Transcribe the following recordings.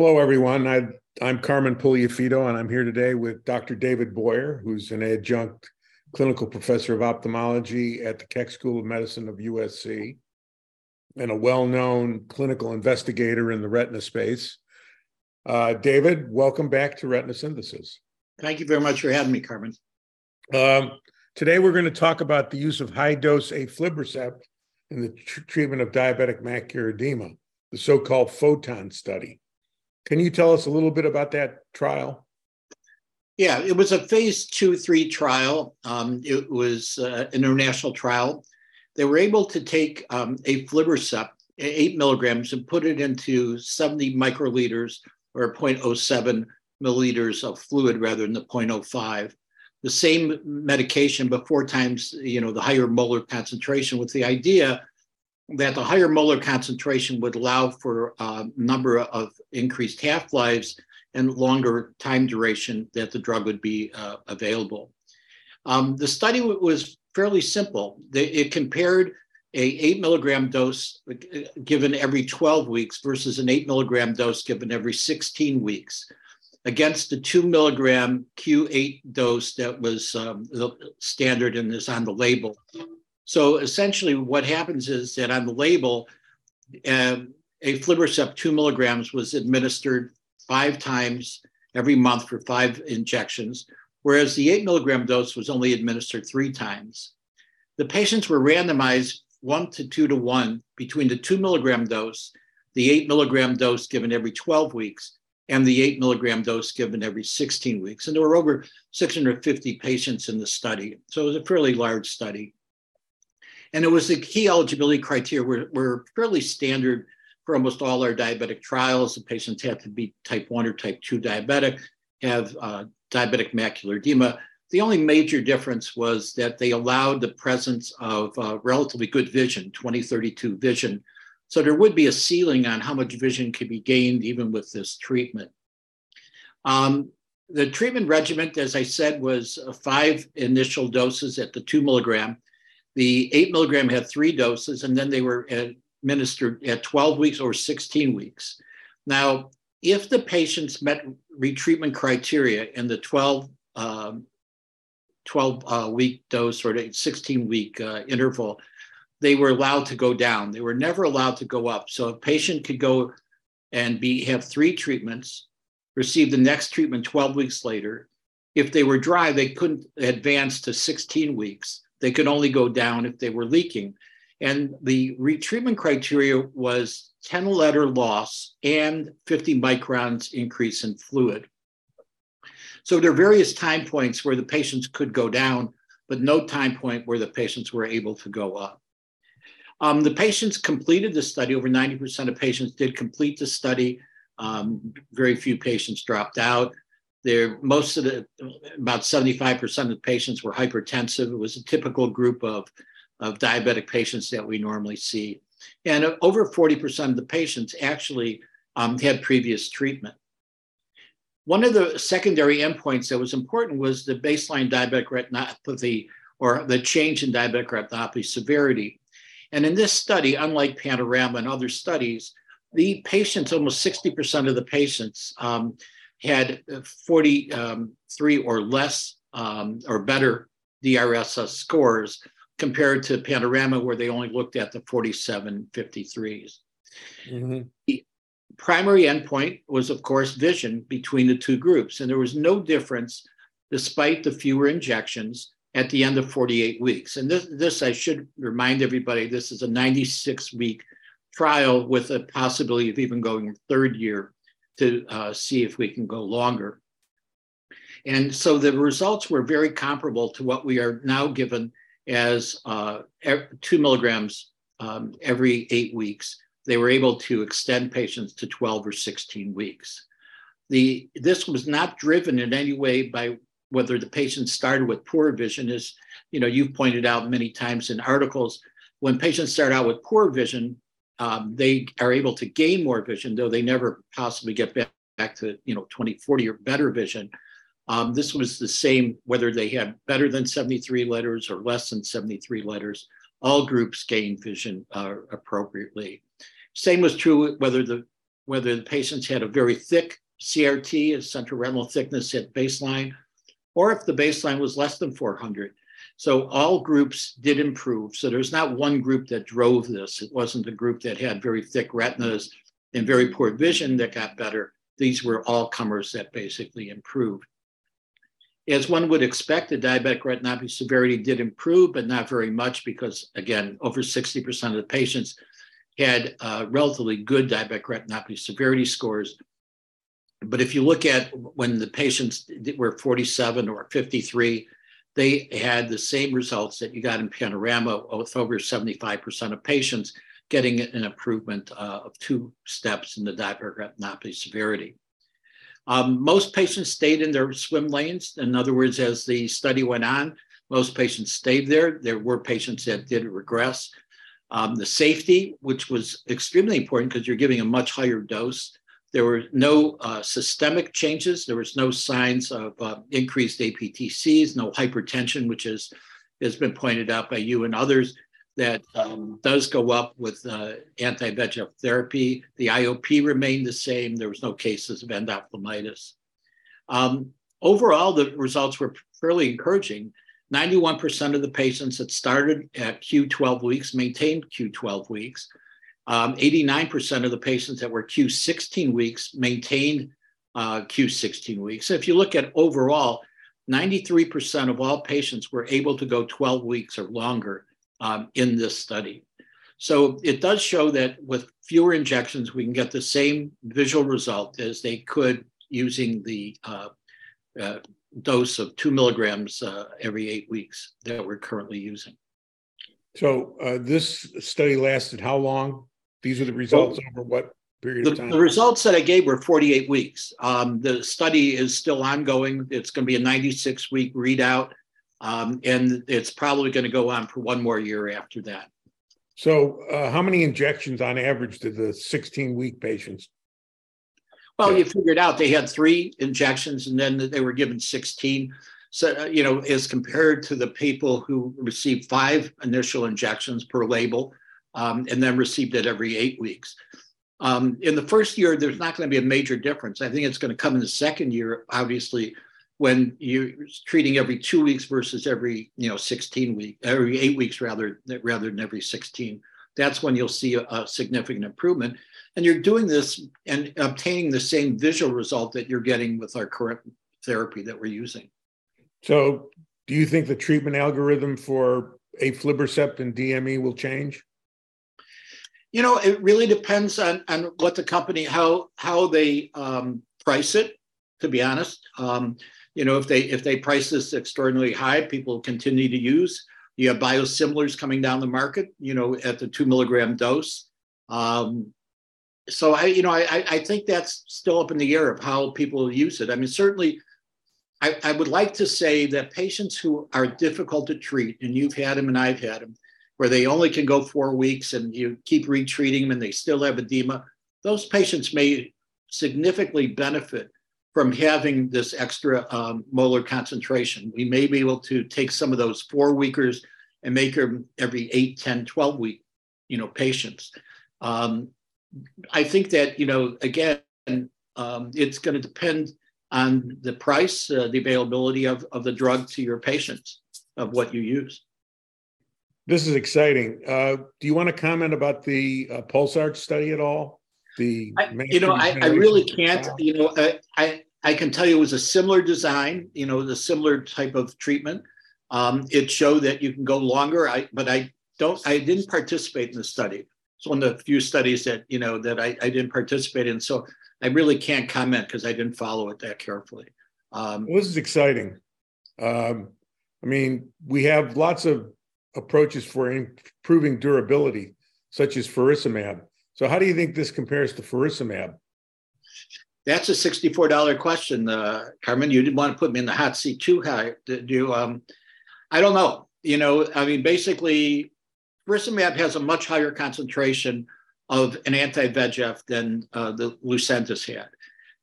Hello, everyone. I, am Carmen Puliafito, and I'm here today with Dr. David Boyer, who's an adjunct clinical professor of ophthalmology at the Keck School of Medicine of USC and a well known clinical investigator in the retina space. Uh, David, welcome back to Retina Synthesis. Thank you very much for having me, Carmen. Um, today, we're going to talk about the use of high dose aflibercept in the tr- treatment of diabetic macular edema, the so called PHOTON study. Can you tell us a little bit about that trial? Yeah, it was a phase two, three trial. Um, it was uh, an international trial. They were able to take um, a aflibercept, eight milligrams, and put it into 70 microliters or 0.07 milliliters of fluid rather than the 0.05. The same medication, but four times, you know, the higher molar concentration, with the idea that the higher molar concentration would allow for a number of increased half-lives and longer time duration that the drug would be uh, available. Um, the study was fairly simple. It compared a 8 milligram dose uh, given every 12 weeks versus an 8 milligram dose given every 16 weeks against the 2 milligram Q8 dose that was um, the standard and is on the label. So essentially, what happens is that on the label, uh, aflibercept 2 milligrams was administered five times every month for five injections, whereas the 8 milligram dose was only administered three times. The patients were randomized one to two to one between the 2 milligram dose, the 8 milligram dose given every 12 weeks, and the 8 milligram dose given every 16 weeks. And there were over 650 patients in the study. So it was a fairly large study. And it was the key eligibility criteria were, were fairly standard for almost all our diabetic trials. The patients had to be type 1 or type 2 diabetic, have uh, diabetic macular edema. The only major difference was that they allowed the presence of uh, relatively good vision, 2032 vision. So there would be a ceiling on how much vision could be gained even with this treatment. Um, the treatment regimen, as I said, was uh, five initial doses at the two milligram. The eight milligram had three doses, and then they were administered at 12 weeks or 16 weeks. Now, if the patients met retreatment criteria in the 12, um, 12 uh, week dose or 16 week uh, interval, they were allowed to go down. They were never allowed to go up. So a patient could go and be have three treatments, receive the next treatment 12 weeks later. If they were dry, they couldn't advance to 16 weeks. They could only go down if they were leaking. And the retreatment criteria was 10 letter loss and 50 microns increase in fluid. So there are various time points where the patients could go down, but no time point where the patients were able to go up. Um, the patients completed the study. Over 90% of patients did complete the study. Um, very few patients dropped out. There, most of the, about 75% of the patients were hypertensive. It was a typical group of, of diabetic patients that we normally see. And over 40% of the patients actually um, had previous treatment. One of the secondary endpoints that was important was the baseline diabetic retinopathy or the change in diabetic retinopathy severity. And in this study, unlike Panorama and other studies, the patients, almost 60% of the patients, um, had 43 um, or less um, or better DRSS scores compared to Panorama, where they only looked at the 47 53s. Mm-hmm. The primary endpoint was, of course, vision between the two groups, and there was no difference despite the fewer injections at the end of 48 weeks. And this, this I should remind everybody, this is a 96 week trial with a possibility of even going third year to uh, see if we can go longer. And so the results were very comparable to what we are now given as uh, two milligrams um, every eight weeks. They were able to extend patients to 12 or 16 weeks. The, this was not driven in any way by whether the patient started with poor vision is, you know, you've pointed out many times in articles, when patients start out with poor vision, um, they are able to gain more vision, though they never possibly get back, back to you know 2040 or better vision. Um, this was the same whether they had better than 73 letters or less than 73 letters. All groups gained vision uh, appropriately. Same was true whether the whether the patients had a very thick CRT, a central retinal thickness at baseline, or if the baseline was less than 400. So all groups did improve. So there's not one group that drove this. It wasn't a group that had very thick retinas and very poor vision that got better. These were all comers that basically improved. As one would expect, the diabetic retinopathy severity did improve, but not very much because, again, over 60% of the patients had uh, relatively good diabetic retinopathy severity scores. But if you look at when the patients were 47 or 53, they had the same results that you got in Panorama with over 75% of patients getting an improvement uh, of two steps in the diabetic retinopathy severity. Um, most patients stayed in their swim lanes. In other words, as the study went on, most patients stayed there. There were patients that did regress. Um, the safety, which was extremely important because you're giving a much higher dose. There were no uh, systemic changes. There was no signs of uh, increased APTCs, no hypertension, which is, has been pointed out by you and others that um, does go up with uh, anti-VEGF therapy. The IOP remained the same. There was no cases of endophthalmitis. Um, overall, the results were fairly encouraging. 91% of the patients that started at Q12 weeks maintained Q12 weeks. Um, 89% of the patients that were Q16 weeks maintained uh, Q16 weeks. So if you look at overall, 93% of all patients were able to go 12 weeks or longer um, in this study. So it does show that with fewer injections, we can get the same visual result as they could using the uh, uh, dose of two milligrams uh, every eight weeks that we're currently using. So uh, this study lasted how long? These are the results well, over what period the, of time? The results that I gave were 48 weeks. Um, the study is still ongoing. It's going to be a 96 week readout. Um, and it's probably going to go on for one more year after that. So, uh, how many injections on average did the 16 week patients? Well, you figured out they had three injections and then they were given 16. So, uh, you know, as compared to the people who received five initial injections per label um, and then received it every eight weeks. Um, in the first year, there's not going to be a major difference. I think it's going to come in the second year, obviously, when you're treating every two weeks versus every you know 16 week every eight weeks rather rather than every 16 that's when you'll see a, a, significant improvement and you're doing this and obtaining the same visual result that you're getting with our current therapy that we're using so do you think the treatment algorithm for aflibercept and dme will change you know it really depends on on what the company how how they um, price it to be honest um, you know, if they if they price this extraordinarily high, people continue to use. You have biosimilars coming down the market, you know, at the two milligram dose. Um, so I, you know, I, I think that's still up in the air of how people use it. I mean, certainly, I, I would like to say that patients who are difficult to treat, and you've had them and I've had them, where they only can go four weeks and you keep retreating them and they still have edema, those patients may significantly benefit from having this extra um, molar concentration. We may be able to take some of those four weekers and make them every 8, 10, 12 week, you know, patients. Um, I think that, you know, again, um, it's going to depend on the price, uh, the availability of, of the drug to your patients, of what you use. This is exciting. Uh, do you want to comment about the uh, study at all? The I, you know, I, I, really can't. Trial? You know, I, I I can tell you it was a similar design, you know, the similar type of treatment. Um, it showed that you can go longer. I, but I don't, I didn't participate in the study. It's one of the few studies that, you know, that I, I didn't participate in. So I really can't comment because I didn't follow it that carefully. Um, well, this is exciting. Um, I mean, we have lots of approaches for improving durability, such as faricimab. So how do you think this compares to faricimab? That's a $64 question, uh, Carmen. You didn't want to put me in the hot seat too high. Did you? Um, I don't know. You know, I mean, basically, faricimab has a much higher concentration of an anti-VEGF than uh, the Lucentis had.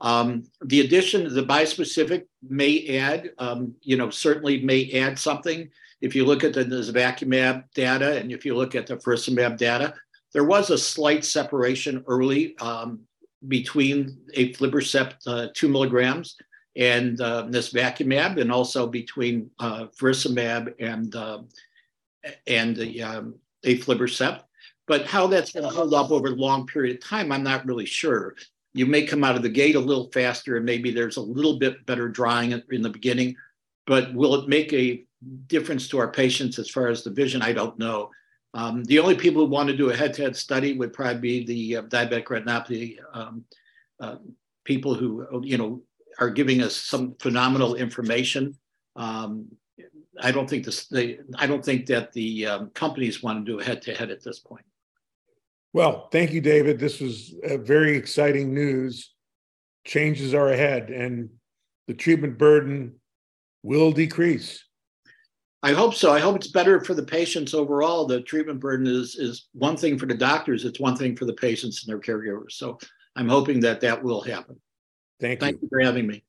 Um, the addition of the bispecific may add, um, you know, certainly may add something. If you look at the nesvacumab data and if you look at the faricimab data, there was a slight separation early um, between aflibercept uh, two milligrams and uh, nesvacumab, and also between uh, faricimab and uh, and the um, aflibercept. But how that's going to hold up over a long period of time, I'm not really sure. You may come out of the gate a little faster, and maybe there's a little bit better drying in the beginning. But will it make a difference to our patients as far as the vision? I don't know. Um, the only people who want to do a head-to-head study would probably be the uh, diabetic retinopathy um, uh, people who you know are giving us some phenomenal information. Um, I don't think this. They, I don't think that the um, companies want to do a head-to-head at this point. Well, thank you, David. This was very exciting news. Changes are ahead, and the treatment burden will decrease. I hope so. I hope it's better for the patients overall. The treatment burden is is one thing for the doctors. It's one thing for the patients and their caregivers. So I'm hoping that that will happen. Thank, Thank you. you for having me.